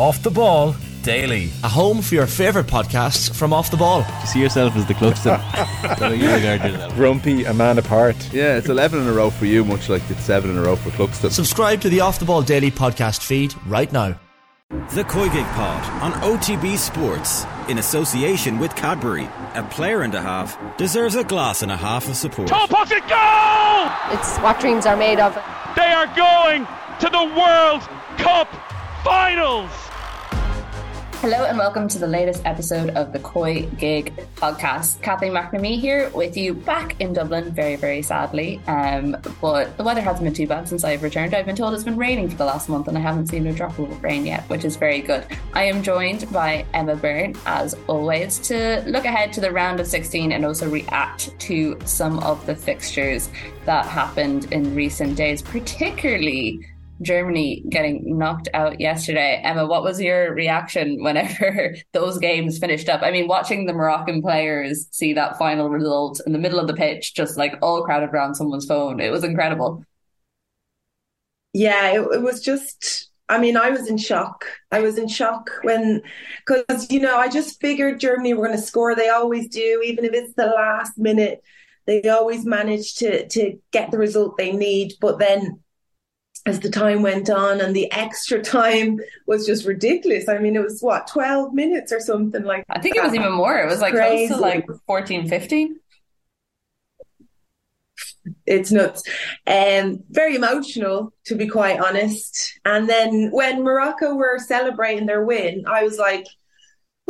Off the Ball Daily. A home for your favourite podcasts from Off the Ball. You see yourself as the Cluxton. so you regard yourself. Grumpy, a man apart. Yeah, it's 11 in a row for you, much like it's 7 in a row for Cluxton. Subscribe to the Off the Ball Daily podcast feed right now. The COYGIG Pod on OTB Sports in association with Cadbury. A player and a half deserves a glass and a half of support. Top pocket goal! It's what dreams are made of. They are going to the World Cup Finals! Hello and welcome to the latest episode of the Koi Gig podcast. Kathleen McNamee here with you back in Dublin, very, very sadly. Um, but the weather hasn't been too bad since I've returned. I've been told it's been raining for the last month and I haven't seen a drop of rain yet, which is very good. I am joined by Emma Byrne, as always, to look ahead to the round of 16 and also react to some of the fixtures that happened in recent days, particularly Germany getting knocked out yesterday. Emma, what was your reaction whenever those games finished up? I mean, watching the Moroccan players see that final result in the middle of the pitch, just like all crowded around someone's phone, it was incredible. Yeah, it, it was just. I mean, I was in shock. I was in shock when, because, you know, I just figured Germany were going to score. They always do, even if it's the last minute. They always manage to to get the result they need. But then as the time went on and the extra time was just ridiculous. I mean, it was what, 12 minutes or something like I think that. it was even more. It was like Crazy. close to like 14, 15. It's nuts. Um, very emotional, to be quite honest. And then when Morocco were celebrating their win, I was like,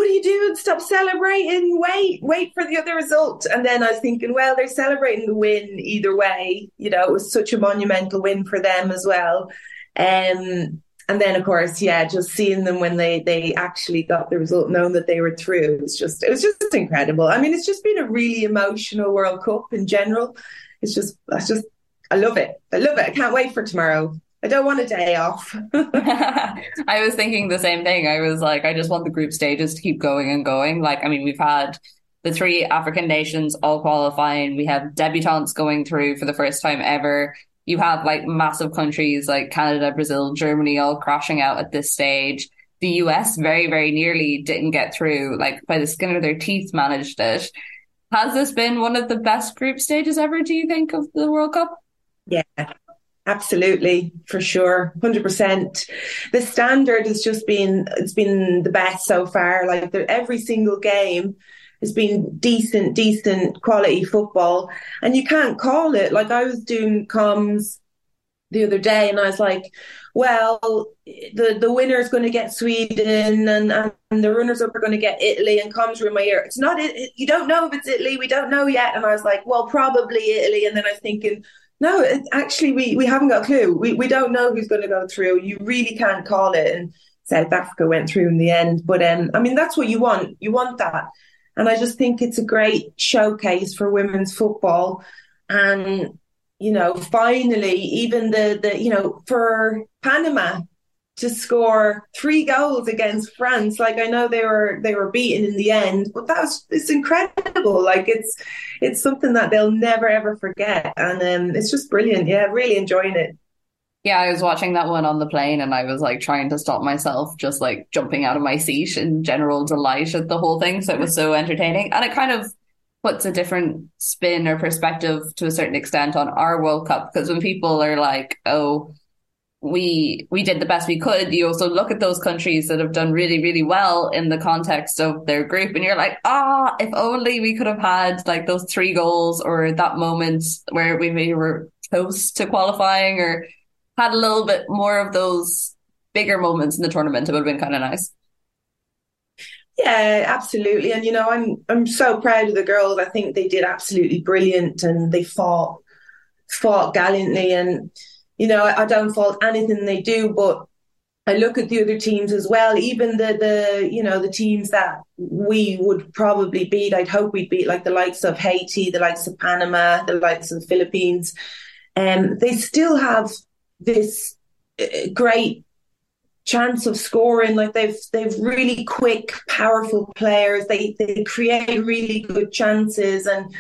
what are you doing? Stop celebrating. Wait, wait for the other result. And then I was thinking, well, they're celebrating the win either way. You know, it was such a monumental win for them as well. Um, and then of course, yeah, just seeing them when they they actually got the result, knowing that they were through, it was just it was just incredible. I mean, it's just been a really emotional World Cup in general. It's just I just I love it. I love it. I can't wait for tomorrow. I don't want a day off. I was thinking the same thing. I was like, I just want the group stages to keep going and going. Like, I mean, we've had the three African nations all qualifying. We have debutantes going through for the first time ever. You have like massive countries like Canada, Brazil, Germany all crashing out at this stage. The US very, very nearly didn't get through, like by the skin of their teeth managed it. Has this been one of the best group stages ever, do you think, of the World Cup? Yeah, Absolutely, for sure, hundred percent. The standard has just been it's been the best so far. Like every single game has been decent, decent quality football, and you can't call it. Like I was doing comms the other day, and I was like, "Well, the the winner is going to get Sweden, and, and the runners up are going to get Italy." And comms were in my ear. It's not it. You don't know if it's Italy. We don't know yet. And I was like, "Well, probably Italy." And then I was thinking no, it, actually, we, we haven't got a clue. We, we don't know who's going to go through. You really can't call it. And South Africa went through in the end. But um, I mean, that's what you want. You want that. And I just think it's a great showcase for women's football. And, you know, finally, even the, the you know, for Panama, to score three goals against France. Like I know they were they were beaten in the end, but that was it's incredible. Like it's it's something that they'll never ever forget, and um, it's just brilliant. Yeah, really enjoying it. Yeah, I was watching that one on the plane and I was like trying to stop myself, just like jumping out of my seat in general delight at the whole thing. So it was so entertaining. And it kind of puts a different spin or perspective to a certain extent on our World Cup. Because when people are like, oh, we we did the best we could. You also look at those countries that have done really really well in the context of their group and you're like ah if only we could have had like those three goals or that moment where we maybe were close to qualifying or had a little bit more of those bigger moments in the tournament it would have been kind of nice. Yeah absolutely. And you know i'm i'm so proud of the girls. I think they did absolutely brilliant and they fought fought gallantly and you know, I, I don't fault anything they do, but I look at the other teams as well, even the the you know the teams that we would probably beat. I'd hope we'd beat like the likes of Haiti, the likes of Panama, the likes of the Philippines, and um, they still have this uh, great chance of scoring. Like they've they've really quick, powerful players. They they create really good chances and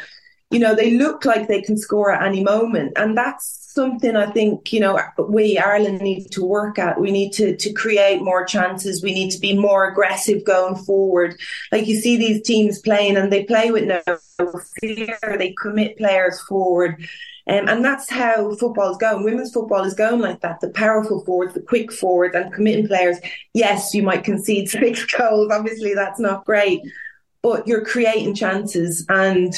you know, they look like they can score at any moment. And that's something I think, you know, we, Ireland, need to work at. We need to, to create more chances. We need to be more aggressive going forward. Like you see these teams playing and they play with no fear, they commit players forward. Um, and that's how football is going. Women's football is going like that. The powerful forwards, the quick forwards, and committing players. Yes, you might concede six goals. Obviously, that's not great, but you're creating chances. And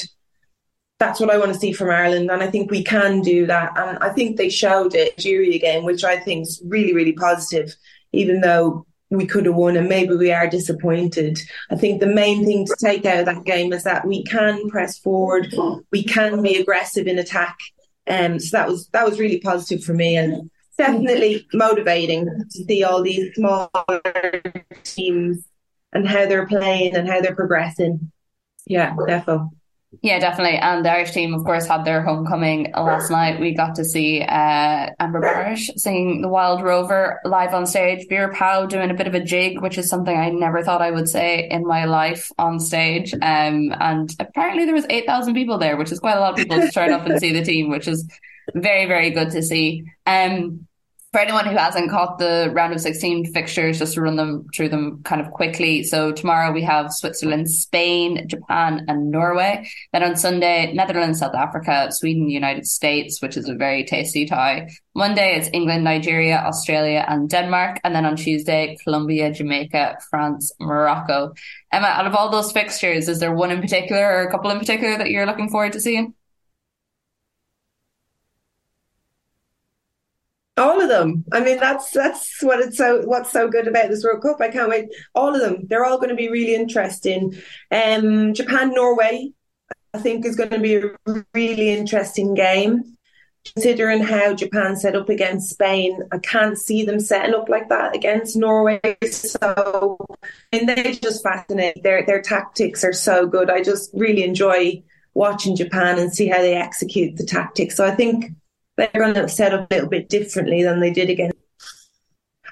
that's what I want to see from Ireland, and I think we can do that. And I think they showed it Nigeria game, which I think is really, really positive. Even though we could have won, and maybe we are disappointed. I think the main thing to take out of that game is that we can press forward, we can be aggressive in attack, and um, so that was that was really positive for me, and definitely motivating to see all these smaller teams and how they're playing and how they're progressing. Yeah, definitely. Yeah, definitely. And the Irish team, of course, had their homecoming last night. We got to see uh, Amber Barrett singing The Wild Rover live on stage. Vera Pauw doing a bit of a jig, which is something I never thought I would say in my life on stage. Um, and apparently there was 8,000 people there, which is quite a lot of people to turn up and see the team, which is very, very good to see. Um, for anyone who hasn't caught the round of 16 fixtures, just to run them through them kind of quickly. So tomorrow we have Switzerland, Spain, Japan, and Norway. Then on Sunday, Netherlands, South Africa, Sweden, United States, which is a very tasty tie. Monday, it's England, Nigeria, Australia, and Denmark. And then on Tuesday, Colombia, Jamaica, France, Morocco. Emma, out of all those fixtures, is there one in particular or a couple in particular that you're looking forward to seeing? All of them. I mean, that's that's what it's so what's so good about this World Cup. I can't wait. All of them. They're all going to be really interesting. Um, Japan, Norway, I think is going to be a really interesting game. Considering how Japan set up against Spain, I can't see them setting up like that against Norway. So, and they just fascinate. Their their tactics are so good. I just really enjoy watching Japan and see how they execute the tactics. So I think they're going to set up a little bit differently than they did again.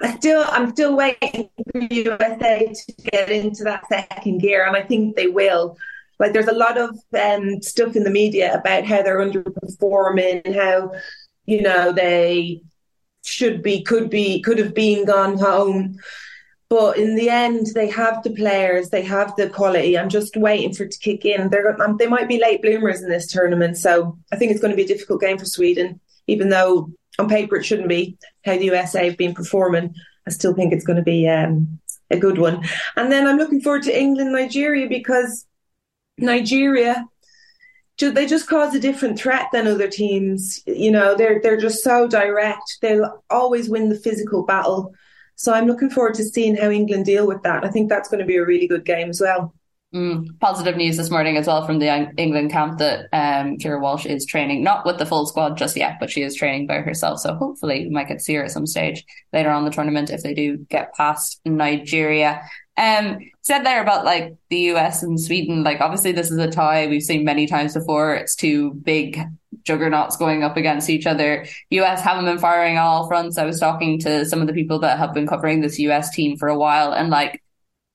I still, I'm still waiting for USA to get into that second gear, and I think they will. Like, there's a lot of um, stuff in the media about how they're underperforming, how you know they should be, could be, could have been gone home. But in the end, they have the players, they have the quality. I'm just waiting for it to kick in. They're, um, they might be late bloomers in this tournament, so I think it's going to be a difficult game for Sweden even though on paper it shouldn't be how the USA have been performing. I still think it's going to be um, a good one. And then I'm looking forward to England, Nigeria because Nigeria they just cause a different threat than other teams. You know, they're they're just so direct. They'll always win the physical battle. So I'm looking forward to seeing how England deal with that. I think that's going to be a really good game as well. Mm, positive news this morning as well from the England camp that um, Keira Walsh is training, not with the full squad just yet, but she is training by herself. So hopefully we might get to see her at some stage later on the tournament if they do get past Nigeria. Um, said there about like the US and Sweden, like obviously this is a tie we've seen many times before. It's two big juggernauts going up against each other. US haven't been firing on all fronts. I was talking to some of the people that have been covering this US team for a while and like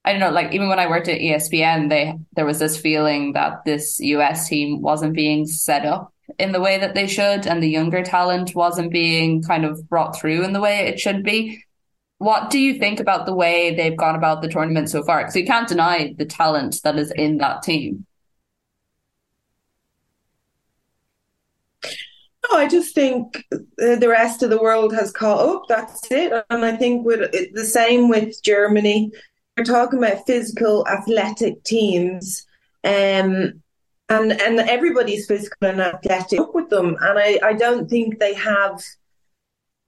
I don't know, like even when I worked at ESPN, they there was this feeling that this US team wasn't being set up in the way that they should, and the younger talent wasn't being kind of brought through in the way it should be. What do you think about the way they've gone about the tournament so far? Because you can't deny the talent that is in that team. No, I just think uh, the rest of the world has caught up. That's it. And I think with the same with Germany we're talking about physical athletic teams um, and and everybody's physical and athletic. Up with them and I, I don't think they have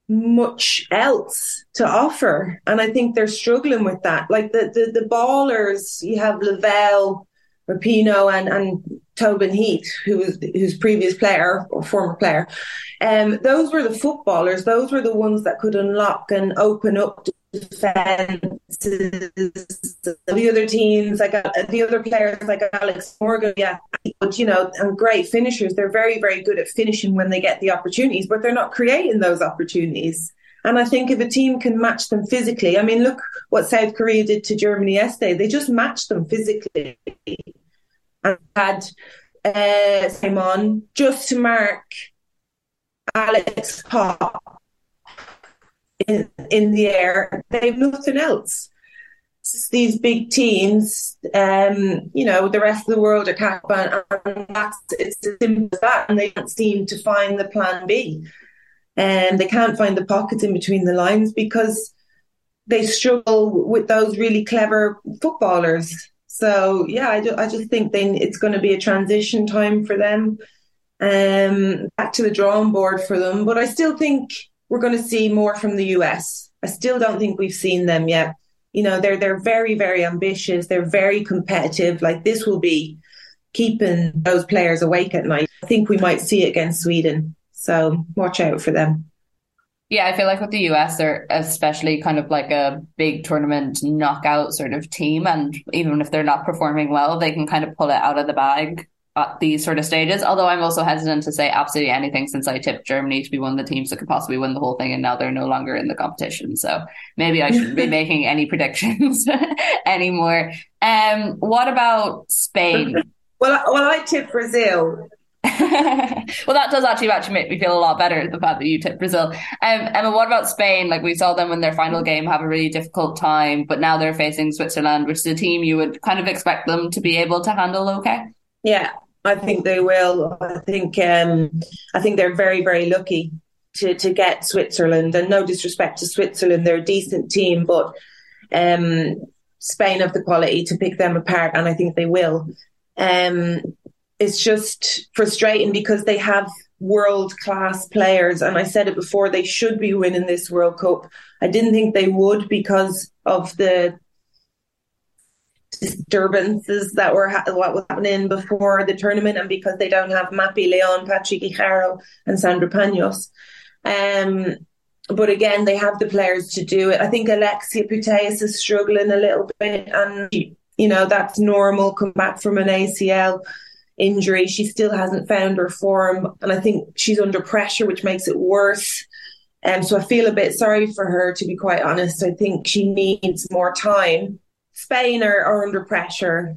much else to offer and I think they're struggling with that. Like the the, the ballers you have Lavelle Rapinoe and and Tobin Heath who was whose previous player or former player. Um those were the footballers. Those were the ones that could unlock and open up defenses. The other teams, like uh, the other players, like Alex Morgan, yeah, but you know, and great finishers. They're very, very good at finishing when they get the opportunities, but they're not creating those opportunities. And I think if a team can match them physically, I mean, look what South Korea did to Germany yesterday. They just matched them physically and had uh, Simon just to mark Alex Popp in, in the air. They've nothing else. It's these big teams, um, you know, the rest of the world are Kappa, and that's it's as simple as that. And they can't seem to find the plan B, and they can't find the pockets in between the lines because they struggle with those really clever footballers. So yeah, I, do, I just think then it's going to be a transition time for them, um, back to the drawing board for them. But I still think we're going to see more from the US. I still don't think we've seen them yet. You know, they're they're very very ambitious. They're very competitive. Like this will be keeping those players awake at night. I think we might see it against Sweden. So watch out for them. Yeah, I feel like with the US, they're especially kind of like a big tournament knockout sort of team. And even if they're not performing well, they can kind of pull it out of the bag at these sort of stages. Although I'm also hesitant to say absolutely anything since I tipped Germany to be one of the teams that could possibly win the whole thing, and now they're no longer in the competition. So maybe I shouldn't be making any predictions anymore. Um, what about Spain? Well, well, I tipped Brazil. well, that does actually actually make me feel a lot better the fact that you tipped Brazil. Um, Emma, what about Spain? Like we saw them in their final game have a really difficult time, but now they're facing Switzerland, which is a team you would kind of expect them to be able to handle okay. Yeah, I think they will. I think um, I think they're very very lucky to to get Switzerland. And no disrespect to Switzerland, they're a decent team, but um, Spain have the quality to pick them apart, and I think they will. Um, it's just frustrating because they have world class players, and I said it before, they should be winning this World Cup. I didn't think they would because of the disturbances that were ha- what was happening before the tournament, and because they don't have Mapi Leon, Patri Guijarro, and Sandra Panos. Um, but again, they have the players to do it. I think Alexia Putellas is struggling a little bit, and you know that's normal. Come back from an ACL injury, she still hasn't found her form, and I think she's under pressure, which makes it worse. And um, so I feel a bit sorry for her, to be quite honest. I think she needs more time Spain are, are under pressure.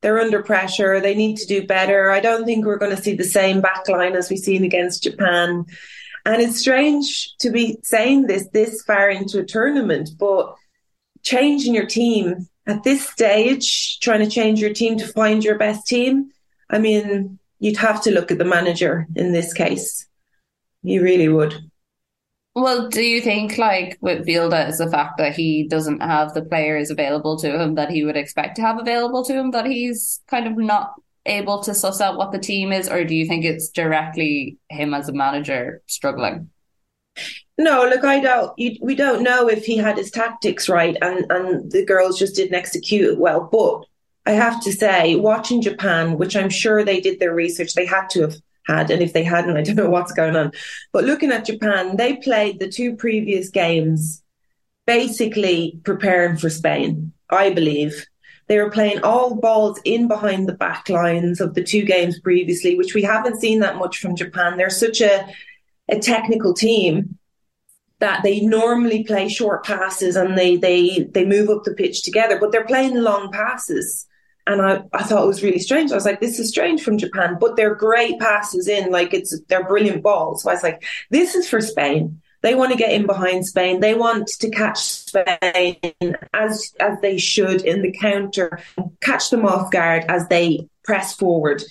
They're under pressure. They need to do better. I don't think we're going to see the same backline as we've seen against Japan. And it's strange to be saying this this far into a tournament, but changing your team at this stage, trying to change your team to find your best team, I mean, you'd have to look at the manager in this case. You really would. Well, do you think, like with Vilda, is the fact that he doesn't have the players available to him that he would expect to have available to him that he's kind of not able to suss out what the team is, or do you think it's directly him as a manager struggling? No, look, I don't. You, we don't know if he had his tactics right, and and the girls just didn't execute it well. But I have to say, watching Japan, which I'm sure they did their research, they had to have had. And if they hadn't, I don't know what's going on. But looking at Japan, they played the two previous games basically preparing for Spain, I believe. They were playing all balls in behind the back lines of the two games previously, which we haven't seen that much from Japan. They're such a, a technical team that they normally play short passes and they they they move up the pitch together, but they're playing long passes. And I, I thought it was really strange. I was like, this is strange from Japan, but they're great passes in, like it's they're brilliant balls. So I was like, this is for Spain. They want to get in behind Spain. They want to catch Spain as as they should in the counter, catch them off guard as they press forward.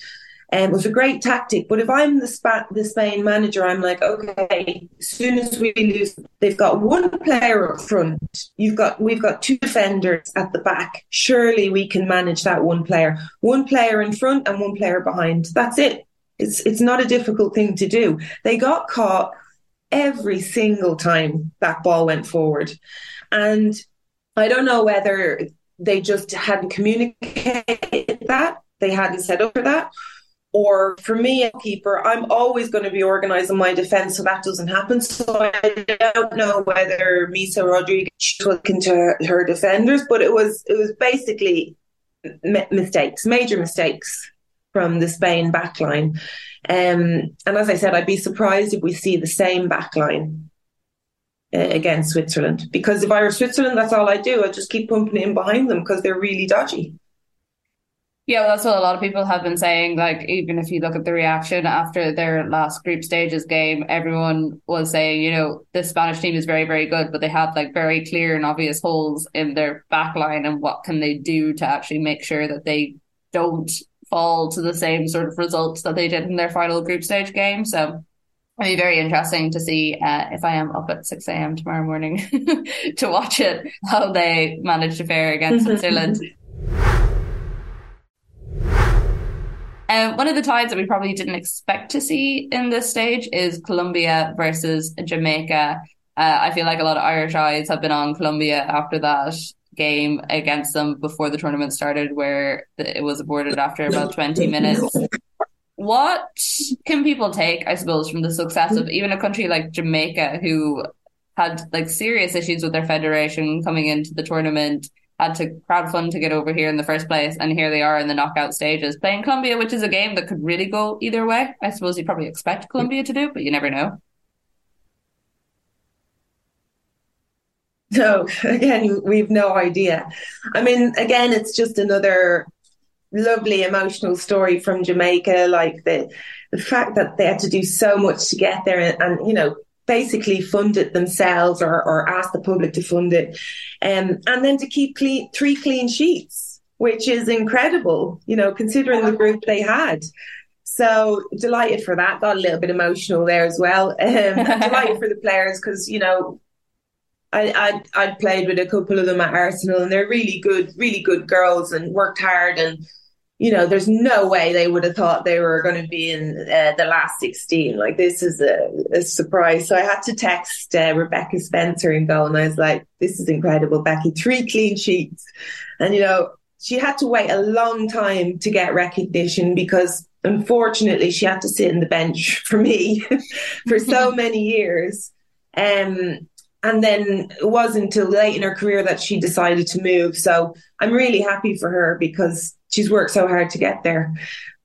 Um, it was a great tactic. But if I'm the, the Spain manager, I'm like, okay, as soon as we lose, they've got one player up front. You've got we've got two defenders at the back. Surely we can manage that one player. One player in front and one player behind. That's it. It's it's not a difficult thing to do. They got caught every single time that ball went forward. And I don't know whether they just hadn't communicated that, they hadn't set up for that, or for me, a keeper, I'm always going to be organising my defence so that doesn't happen. So I don't know whether Misa Rodriguez was looking to her defenders, but it was it was basically mistakes, major mistakes from the Spain backline. Um, and as I said, I'd be surprised if we see the same backline uh, against Switzerland. Because if I were Switzerland, that's all I do. I just keep pumping in behind them because they're really dodgy. Yeah, well, that's what a lot of people have been saying. Like, even if you look at the reaction after their last group stages game, everyone was saying, you know, the Spanish team is very, very good, but they have like very clear and obvious holes in their back line. And what can they do to actually make sure that they don't fall to the same sort of results that they did in their final group stage game? So it'll be very interesting to see uh, if I am up at 6 a.m. tomorrow morning to watch it, how they manage to fare against Switzerland. Um, one of the ties that we probably didn't expect to see in this stage is Colombia versus Jamaica. Uh, I feel like a lot of Irish eyes have been on Colombia after that game against them before the tournament started, where it was aborted after about 20 minutes. What can people take, I suppose, from the success of even a country like Jamaica, who had like serious issues with their federation coming into the tournament? Had to crowdfund to get over here in the first place, and here they are in the knockout stages playing Colombia, which is a game that could really go either way. I suppose you probably expect Colombia to do, but you never know. No, again, we've no idea. I mean, again, it's just another lovely emotional story from Jamaica. Like the the fact that they had to do so much to get there, and, and you know, basically fund it themselves or, or ask the public to fund it. Um, and then to keep clean, three clean sheets, which is incredible, you know, considering the group they had. So delighted for that. Got a little bit emotional there as well. Um, delighted for the players because, you know, I, I'd, I'd played with a couple of them at Arsenal and they're really good, really good girls and worked hard and you know, there's no way they would have thought they were going to be in uh, the last 16. Like, this is a, a surprise. So I had to text uh, Rebecca Spencer and go, and I was like, this is incredible, Becky. Three clean sheets. And, you know, she had to wait a long time to get recognition because unfortunately she had to sit in the bench for me for so many years. Um, and then it wasn't until late in her career that she decided to move. So I'm really happy for her because she's worked so hard to get there.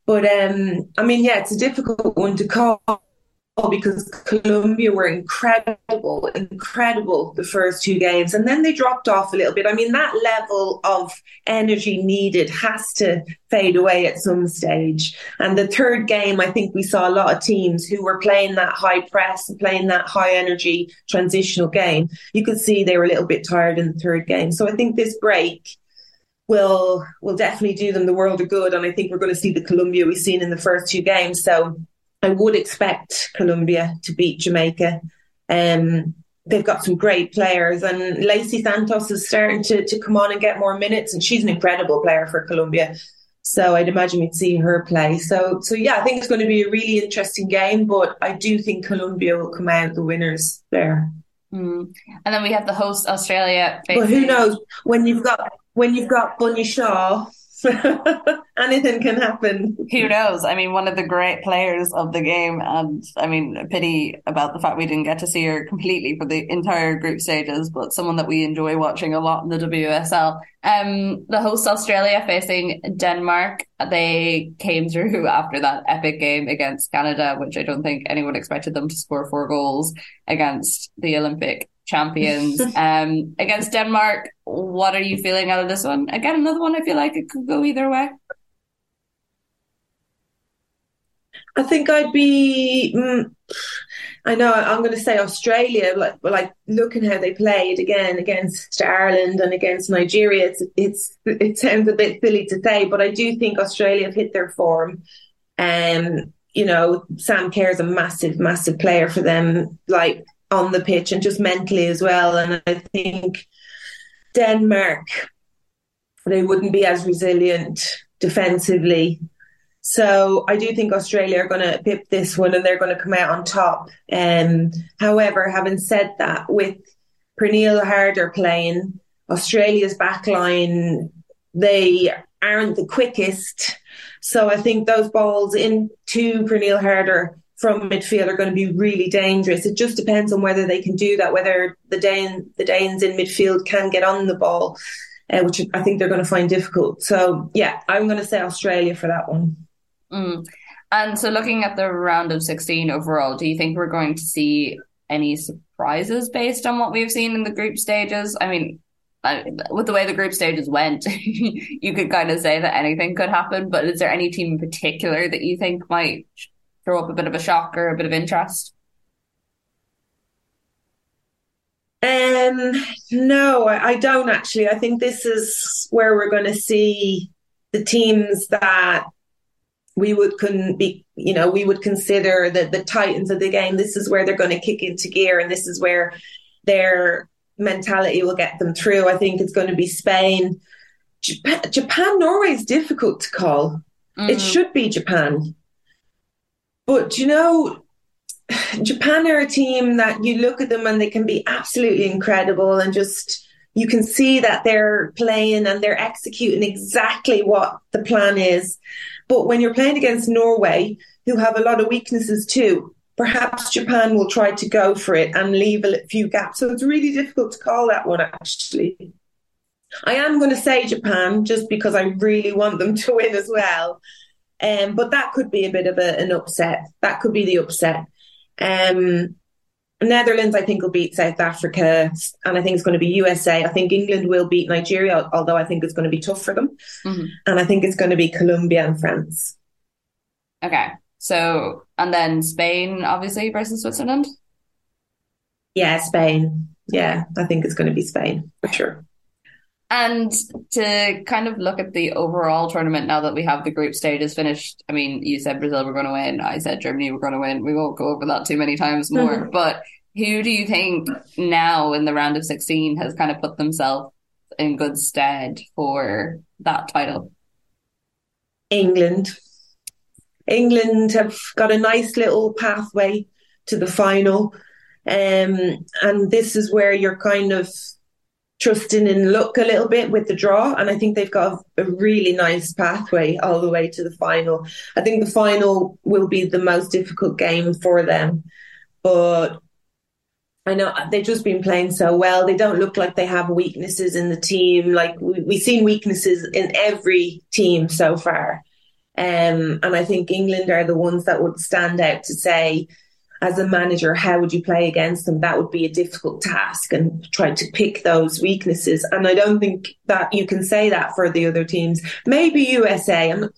But um, I mean, yeah, it's a difficult one to call Oh, because Colombia were incredible, incredible the first two games, and then they dropped off a little bit. I mean, that level of energy needed has to fade away at some stage. And the third game, I think we saw a lot of teams who were playing that high press and playing that high energy transitional game. You could see they were a little bit tired in the third game. So I think this break will will definitely do them the world of good. And I think we're going to see the Colombia we've seen in the first two games. So I would expect Colombia to beat Jamaica. Um, they've got some great players, and Leicy Santos is starting to, to come on and get more minutes, and she's an incredible player for Colombia. So I'd imagine we'd see her play. So so yeah, I think it's going to be a really interesting game, but I do think Colombia will come out the winners there. Mm. And then we have the host Australia. But who knows when you've got when you've got Bunny Shaw anything can happen. Who knows? I mean, one of the great players of the game, and I mean, a pity about the fact we didn't get to see her completely for the entire group stages, but someone that we enjoy watching a lot in the WSL. Um, the host Australia facing Denmark, they came through after that epic game against Canada, which I don't think anyone expected them to score four goals against the Olympic champions. um, against Denmark, what are you feeling out of this one? Again, another one I feel like it could go either way. I think I'd be. Mm, I know I'm going to say Australia, like like looking how they played again against Ireland and against Nigeria. It's it's it sounds a bit silly to say, but I do think Australia have hit their form. And um, you know, Sam Kerr is a massive, massive player for them. Like on the pitch and just mentally as well. And I think Denmark, they wouldn't be as resilient defensively. So I do think Australia are going to pip this one and they're going to come out on top. Um, however, having said that, with Pernille Harder playing, Australia's backline, they aren't the quickest. So I think those balls into Pernille Harder from midfield are going to be really dangerous. It just depends on whether they can do that, whether the Dane, the Danes in midfield can get on the ball, uh, which I think they're going to find difficult. So yeah, I'm going to say Australia for that one. Mm. And so, looking at the round of 16 overall, do you think we're going to see any surprises based on what we've seen in the group stages? I mean, with the way the group stages went, you could kind of say that anything could happen. But is there any team in particular that you think might throw up a bit of a shock or a bit of interest? Um, no, I don't actually. I think this is where we're going to see the teams that we would can be, you know, we would consider the the titans of the game. This is where they're going to kick into gear, and this is where their mentality will get them through. I think it's going to be Spain, Japan. Japan Norway is difficult to call. Mm. It should be Japan, but you know, Japan are a team that you look at them and they can be absolutely incredible and just you can see that they're playing and they're executing exactly what the plan is. But when you're playing against Norway, who have a lot of weaknesses too, perhaps Japan will try to go for it and leave a few gaps. So it's really difficult to call that one actually. I am going to say Japan just because I really want them to win as well. Um, but that could be a bit of a, an upset. That could be the upset. Um, Netherlands, I think, will beat South Africa, and I think it's going to be USA. I think England will beat Nigeria, although I think it's going to be tough for them. Mm-hmm. And I think it's going to be Colombia and France. Okay. So, and then Spain, obviously, versus Switzerland? Yeah, Spain. Yeah, I think it's going to be Spain for sure. And to kind of look at the overall tournament now that we have the group stages finished, I mean, you said Brazil were going to win. I said Germany were going to win. We won't go over that too many times more. Mm-hmm. But who do you think now in the round of 16 has kind of put themselves in good stead for that title? England. England have got a nice little pathway to the final. Um, and this is where you're kind of trusting in luck a little bit with the draw. And I think they've got a really nice pathway all the way to the final. I think the final will be the most difficult game for them. But I know they've just been playing so well. They don't look like they have weaknesses in the team. Like we, have seen weaknesses in every team so far. Um, and I think England are the ones that would stand out to say, as a manager, how would you play against them? That would be a difficult task and try to pick those weaknesses. And I don't think that you can say that for the other teams. Maybe USA. I'm,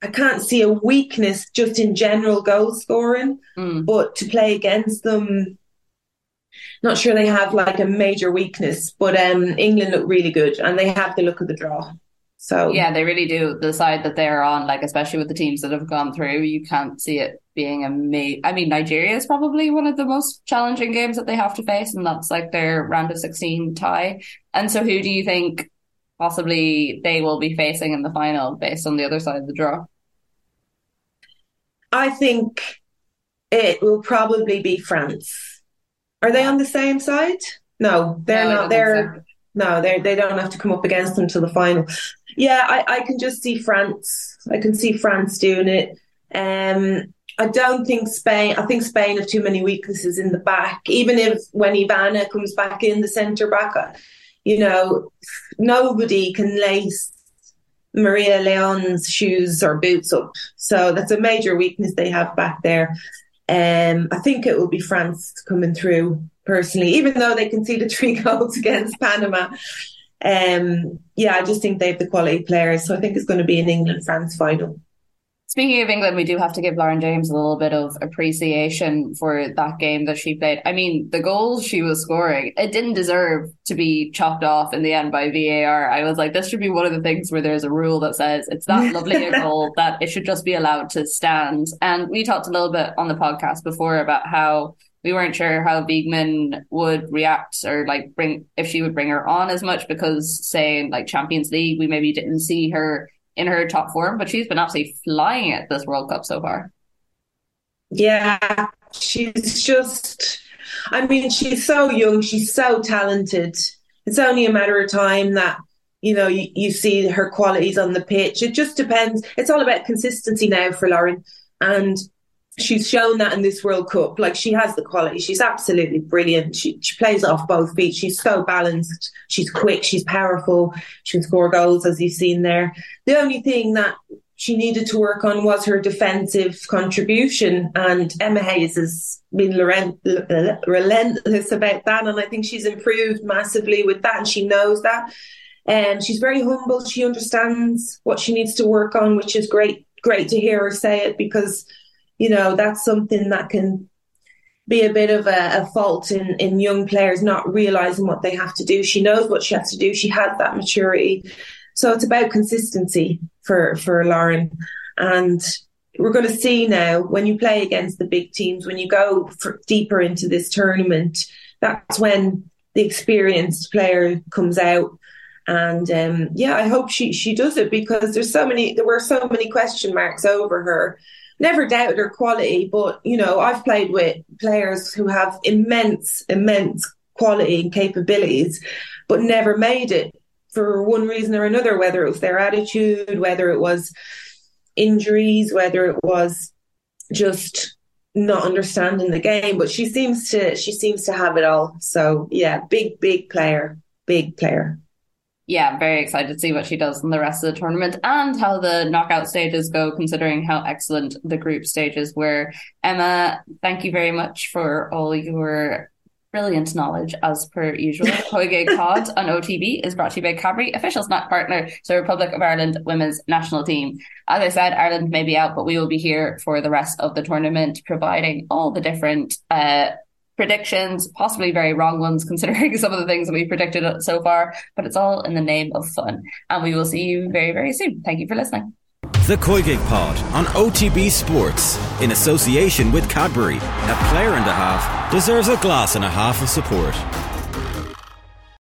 I can't see a weakness just in general goal scoring, mm. but to play against them, not sure they have like a major weakness. But um, England look really good and they have the look of the draw. So yeah, they really do. The side that they're on, like especially with the teams that have gone through, you can't see it being a ma- I mean, Nigeria is probably one of the most challenging games that they have to face, and that's like their round of sixteen tie. And so, who do you think possibly they will be facing in the final based on the other side of the draw? I think it will probably be France. Are they on the same side? No, they're no, not. They're so. no, they they don't have to come up against them to the final. Yeah, I, I can just see France. I can see France doing it. Um, I don't think Spain. I think Spain have too many weaknesses in the back. Even if when Ivana comes back in the centre back, uh, you know, nobody can lace Maria Leon's shoes or boots up. So that's a major weakness they have back there. Um, I think it will be France coming through personally, even though they conceded three goals against Panama. Um, yeah, I just think they have the quality players. So I think it's going to be an England France final. Speaking of England, we do have to give Lauren James a little bit of appreciation for that game that she played. I mean, the goals she was scoring, it didn't deserve to be chopped off in the end by VAR. I was like, this should be one of the things where there's a rule that says it's that lovely a goal that it should just be allowed to stand. And we talked a little bit on the podcast before about how we weren't sure how Wiegman would react or like bring if she would bring her on as much because say like Champions League we maybe didn't see her in her top form, but she's been absolutely flying at this World Cup so far. Yeah, she's just I mean, she's so young, she's so talented. It's only a matter of time that you know you, you see her qualities on the pitch. It just depends. It's all about consistency now for Lauren. And she's shown that in this World Cup. Like she has the quality. She's absolutely brilliant. She she plays off both feet. She's so balanced. She's quick. She's powerful. She can score goals as you've seen there. The only thing that she needed to work on was her defensive contribution. And Emma Hayes has been relentless about that. And I think she's improved massively with that. And she knows that. And she's very humble. She understands what she needs to work on, which is great, great to hear her say it because, you know, that's something that can be a bit of a, a, fault in, in young players not realizing what they have to do. She knows what she has to do. She has that maturity. So it's about consistency for, for Lauren. And we're going to see now when you play against the big teams, when you go deeper into this tournament, that's when the experienced player comes out. And um, yeah, I hope she she does it because there's so many there were so many question marks over her never doubted her quality, but you know, I've played with players who have immense, immense quality and capabilities, but never made it for one reason or another, whether it was their attitude, whether it was injuries, whether it was just not understanding the game. But she seems to she seems to have it all. So yeah, big, big player, big player yeah, very excited to see what she does in the rest of the tournament and how the knockout stages go, considering how excellent the group stages were. Emma, thank you very much for all your brilliant knowledge as per usual. COYGIG Pod on OTB is brought to you by Cadbury, official snack partner to Republic of Ireland women's national team. As I said, Ireland may be out, but we will be here for the rest of the tournament, providing all the different uh, predictions, possibly very wrong ones considering some of the things that we've predicted so far, but it's all in the name of fun. And we will see you very, very soon. Thank you for listening. The COYGIG Pod on OTB Sports in association with Cadbury. A player and a half deserves a glass and a half of support.